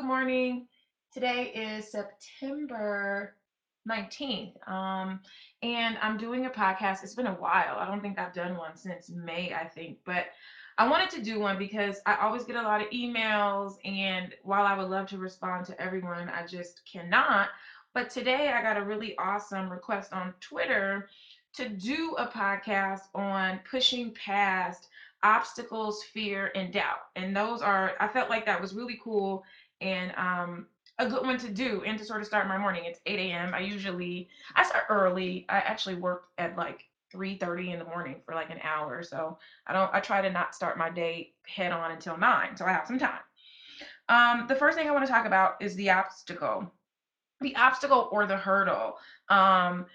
Good morning. Today is September 19th. Um, and I'm doing a podcast. It's been a while. I don't think I've done one since May, I think, but I wanted to do one because I always get a lot of emails, and while I would love to respond to everyone, I just cannot. But today I got a really awesome request on Twitter to do a podcast on pushing past obstacles, fear, and doubt. And those are, I felt like that was really cool and um, a good one to do and to sort of start my morning. It's 8 a.m. I usually I start early. I actually work at like 3:30 in the morning for like an hour. So I don't I try to not start my day head on until 9. So I have some time. Um, the first thing I want to talk about is the obstacle. The obstacle or the hurdle. Um,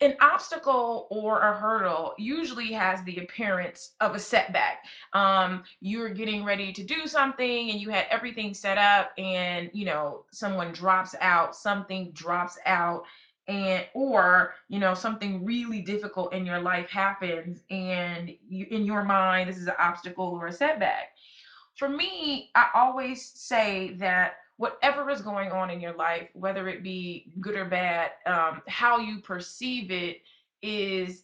an obstacle or a hurdle usually has the appearance of a setback. Um, you're getting ready to do something and you had everything set up, and you know, someone drops out, something drops out, and or you know, something really difficult in your life happens, and you in your mind, this is an obstacle or a setback for me, I always say that whatever is going on in your life, whether it be good or bad, um, how you perceive it is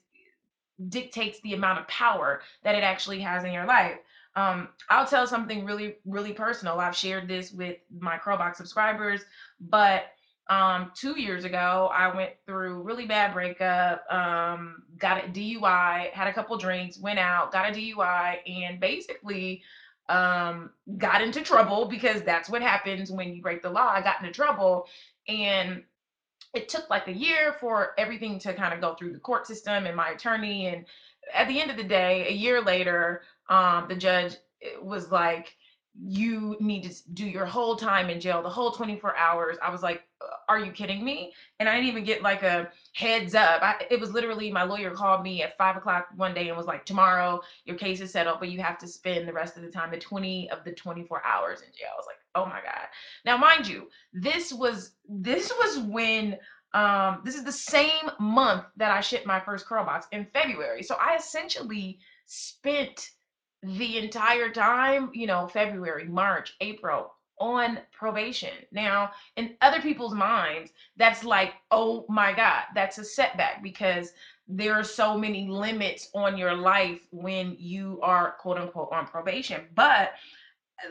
dictates the amount of power that it actually has in your life. Um, I'll tell something really, really personal. I've shared this with my CurlBox subscribers, but um, two years ago, I went through really bad breakup, um, got a DUI, had a couple drinks, went out, got a DUI, and basically um, got into trouble because that's what happens when you break the law. I got into trouble and it took like a year for everything to kind of go through the court system and my attorney and at the end of the day a year later um, the judge eh, was like you need to do your whole time in jail the whole 24 hours i was like "Uh, are you kidding me? And i didn't even get like a heads up. I, it was literally my lawyer called me at five o'clock one day and was like tomorrow your case is settled but you have to spend the rest of the time the 20 of the 24 hours in jail. I was like oh my god. Now mind you this was this was when um this is the same month that I shipped my first CurlBox in February. So I essentially spent the entire time, you know, February, March, April on probation. Now, in other people's minds, that's like, oh my God, that's a setback because there are so many limits on your life when you are quote unquote on probation. But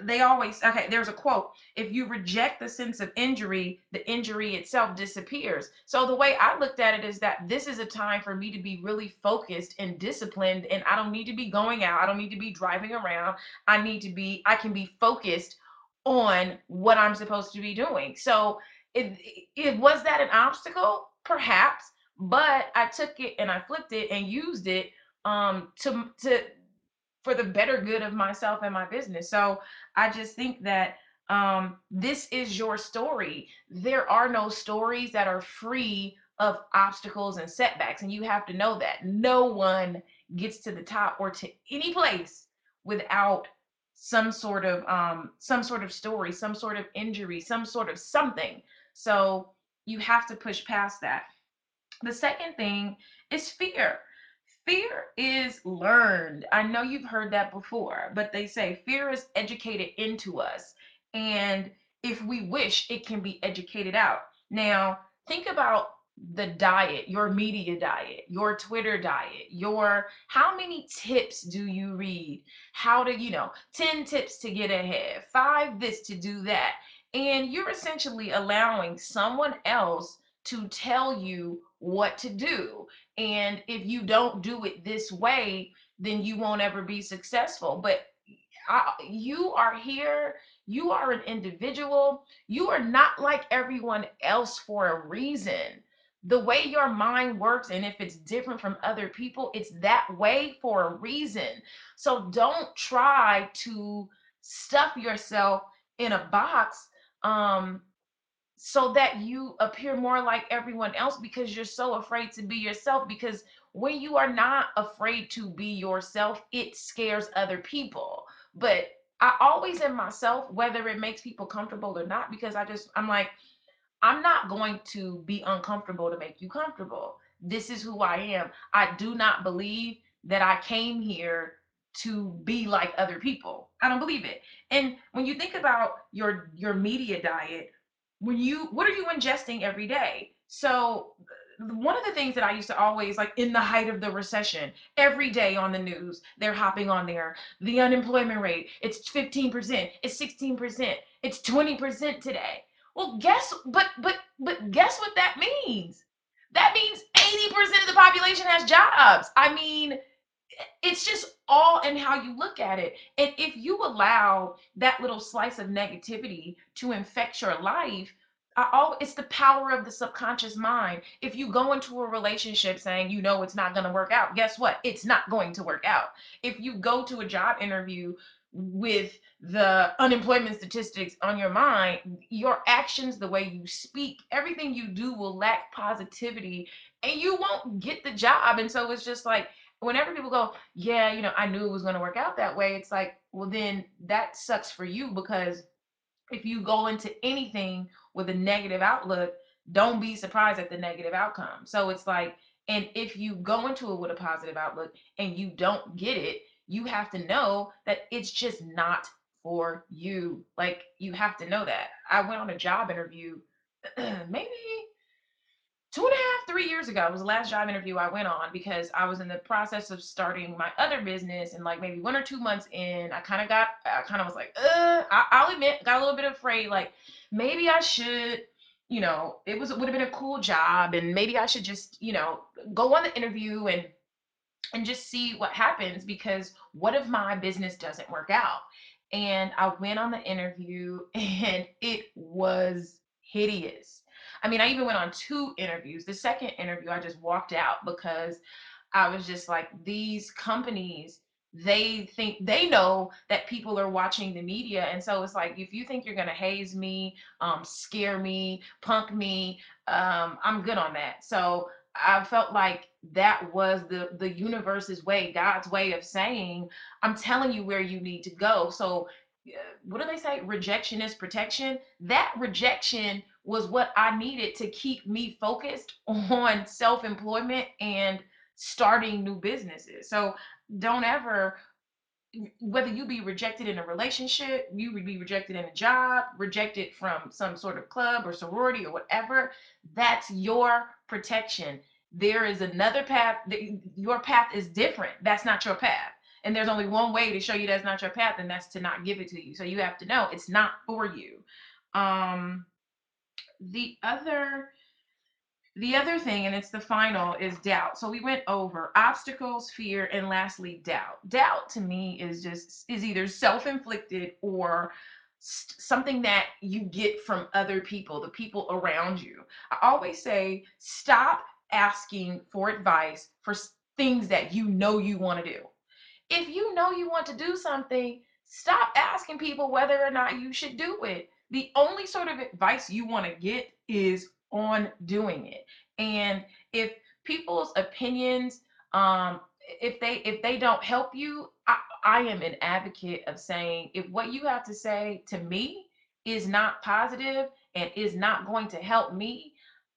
they always okay there's a quote if you reject the sense of injury the injury itself disappears so the way i looked at it is that this is a time for me to be really focused and disciplined and i don't need to be going out i don't need to be driving around i need to be i can be focused on what i'm supposed to be doing so it, it was that an obstacle perhaps but i took it and i flipped it and used it um to to for the better good of myself and my business. So I just think that um, this is your story. There are no stories that are free of obstacles and setbacks. And you have to know that no one gets to the top or to any place without some sort of um some sort of story some sort of injury some sort of something so you have to push past that the second thing is fear Fear is learned. I know you've heard that before, but they say fear is educated into us. And if we wish, it can be educated out. Now, think about the diet, your media diet, your Twitter diet, your how many tips do you read? How to, you know, 10 tips to get ahead, five this to do that. And you're essentially allowing someone else to tell you what to do and if you don't do it this way, then you won't ever be successful. But I, you are here, you are an individual, you are not like everyone else for a reason. The way your mind works, and if it's different from other people, it's that way for a reason. So don't try to stuff yourself in a box um, so that you appear more like everyone else because you're so afraid to be yourself because when you are not afraid to be yourself it scares other people but i always am myself whether it makes people comfortable or not because i just i'm like i'm not going to be uncomfortable to make you comfortable this is who i am i do not believe that i came here to be like other people. I don't believe it. And when you think about your your media diet, when you what are you ingesting every day? So one of the things that I used to always like in the height of the recession, every day on the news, they're hopping on there. The unemployment rate, it's 15%, it's 16%, it's 20% today. Well, guess but but but guess what that means? That means 80% of the population has jobs. I mean, it's just all in how you look at it. And if you allow that little slice of negativity to infect your life, I al- it's the power of the subconscious mind. If you go into a relationship saying you know it's not going to work out, guess what? It's not going to work out. If you go to a job interview with the unemployment statistics on your mind, your actions, the way you speak, everything you do will lack positivity and you won't get the job. And so it's just like, whenever people go, yeah, you know, I knew it was going to work out that way, it's like, well, then that sucks for you because if you go into anything with a negative outlook, don't be surprised at the negative outcome. So it's like, and if you go into it with a positive outlook and you don't get it, you have to know that it's just not for you. Like, you have to know that. I went on a job interview maybe two and a half, three years ago It was the last job interview I went on because I was in the process of starting my other business and like maybe one or two months in, I kind of got, I kind of was like, uh, I, I'll admit, got a little bit afraid, like maybe I should, you know, it was, would have been a cool job and maybe I should just, you know, go on the interview and and just see what happens because what if my business doesn't work out? And I went on the interview and it was hideous. I mean, I even went on two interviews. The second interview, I just walked out because I was just like, these companies, they think they know that people are watching the media. And so it's like, if you think you're going to haze me, um, scare me, punk me, um, I'm good on that. So I felt like that was the the universe's way, God's way of saying, I'm telling you where you need to go. So what do they say? Rejection is protection. That rejection was what I needed to keep me focused on self-employment and starting new businesses. So don't ever whether you be rejected in a relationship, you would be rejected in a job, rejected from some sort of club or sorority or whatever, that's your protection. There is another path. Your path is different. That's not your path. And there's only one way to show you that's not your path, and that's to not give it to you. So you have to know it's not for you. Um, the other the other thing, and it's the final, is doubt. So we went over obstacles, fear, and lastly, doubt. Doubt to me is just is either self-inflicted or something that you get from other people, the people around you. I always say, stop asking for advice for things that you know you want to do if you know you want to do something, stop asking people whether or not you should do it. The only sort of advice you want to get is on doing it. And if people's opinions, um, if they if they don't help you, I, I am an advocate of saying if what you have to say to me is not positive and is not going to help me,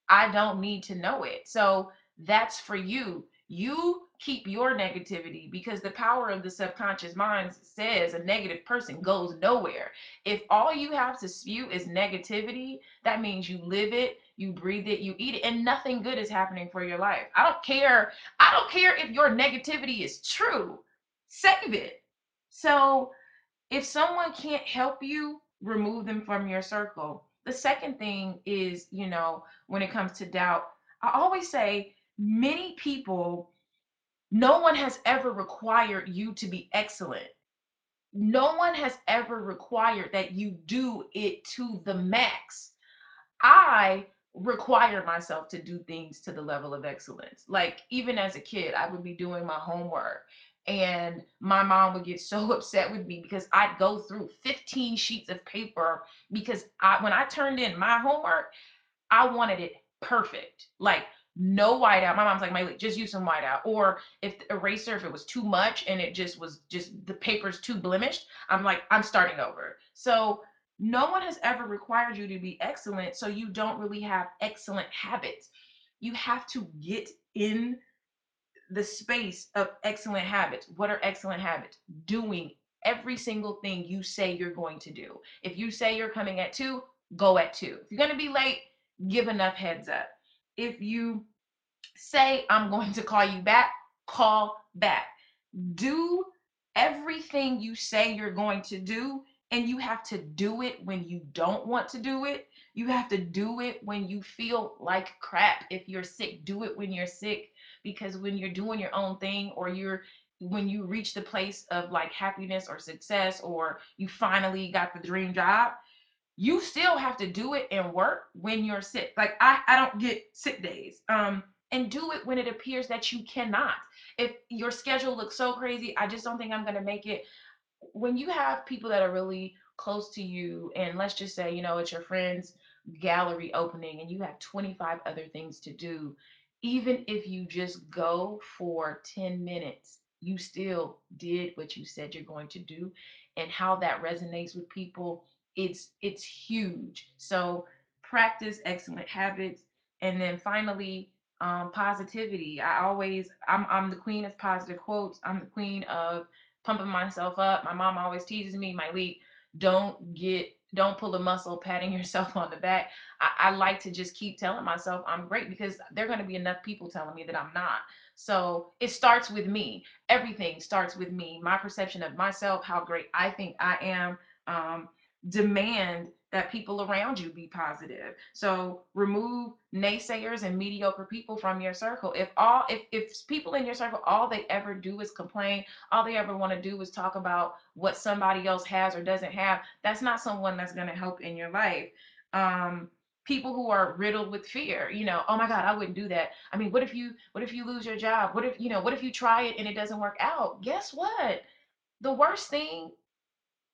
I don't need to know it. So that's for you. You keep your negativity because the power of the subconscious mind says a negative person goes nowhere. If all you have to spew is negativity, that means you live it, you breathe it, you eat it, and nothing good is happening for your life. I don't care. I don't care if your negativity is true. Save it. So if someone can't help you, remove them from your circle. The second thing is, you know, when it comes to doubt, I always say many people, no one has ever required you to be excellent. No one has ever required that you do it to the max. I require myself to do things to the level of excellence. Like even as a kid, I would be doing my homework and my mom would get so upset with me because I'd go through 15 sheets of paper because I when I turned in my homework, I wanted it perfect. Like no whiteout. My mom's like, Myleik, just use some whiteout. Or if the eraser, if it was too much and it just was just the paper's too blemished, I'm like, I'm starting over. So no one has ever required you to be excellent. So you don't really have excellent habits. You have to get in the space of excellent habits. What are excellent habits? Doing every single thing you say you're going to do. If you say you're coming at two, go at two. If you're going to be late, give enough heads up. If you say, I'm going to call you back, call back. Do everything you say you're going to do, and you have to do it when you don't want to do it. You have to do it when you feel like crap. If you're sick, do it when you're sick because when you're doing your own thing or you're when you reach the place of like happiness or success or you finally got the dream job you still have to do it and work when you're sick. Like I, I don't get sick days. Um, and do it when it appears that you cannot. If your schedule looks so crazy, I just don't think I'm gonna make it when you have people that are really close to you, and let's just say, you know, it's your friend's gallery opening and you have 25 other things to do, even if you just go for 10 minutes, you still did what you said you're going to do. And how that resonates with people, it's it's huge. So practice excellent habits. And then finally, um, positivity. I always I'm I'm the queen of positive quotes. I'm the queen of pumping myself up. My mom always teases me, Myleik, don't get don't pull a muscle patting yourself on the back. I, I like to just keep telling myself I'm great because there are going to be enough people telling me that I'm not. So it starts with me. Everything starts with me. My perception of myself, how great I think I am. Um, demand that people around you be positive. So remove naysayers and mediocre people from your circle. If all if if people in your circle all they ever do is complain, all they ever want to do is talk about what somebody else has or doesn't have, that's not someone that's going to help in your life. Um people who are riddled with fear you know oh my god i wouldn't do that i mean what if you what if you lose your job what if you know what if you try it and it doesn't work out guess what the worst thing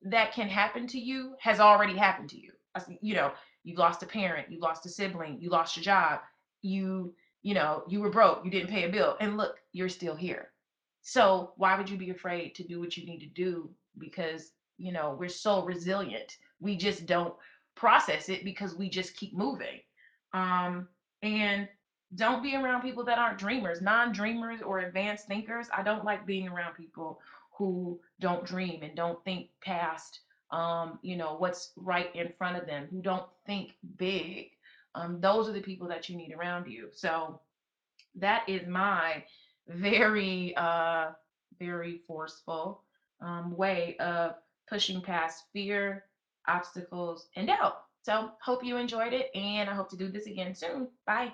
that can happen to you has already happened to you. You know, you lost a parent, you lost a sibling, you lost your job, you, you know, you were broke, you didn't pay a bill, and look, you're still here. So why would you be afraid to do what you need to do? Because, you know, we're so resilient. We just don't process it because we just keep moving. Um, and don't be around people that aren't dreamers, non-dreamers or advanced thinkers. I don't like being around people who don't dream and don't think past um, you know what's right in front of them who don't think big um, those are the people that you need around you. So that is my very uh, very forceful um, way of pushing past fear obstacles and doubt. So hope you enjoyed it and i hope to do this again soon. Bye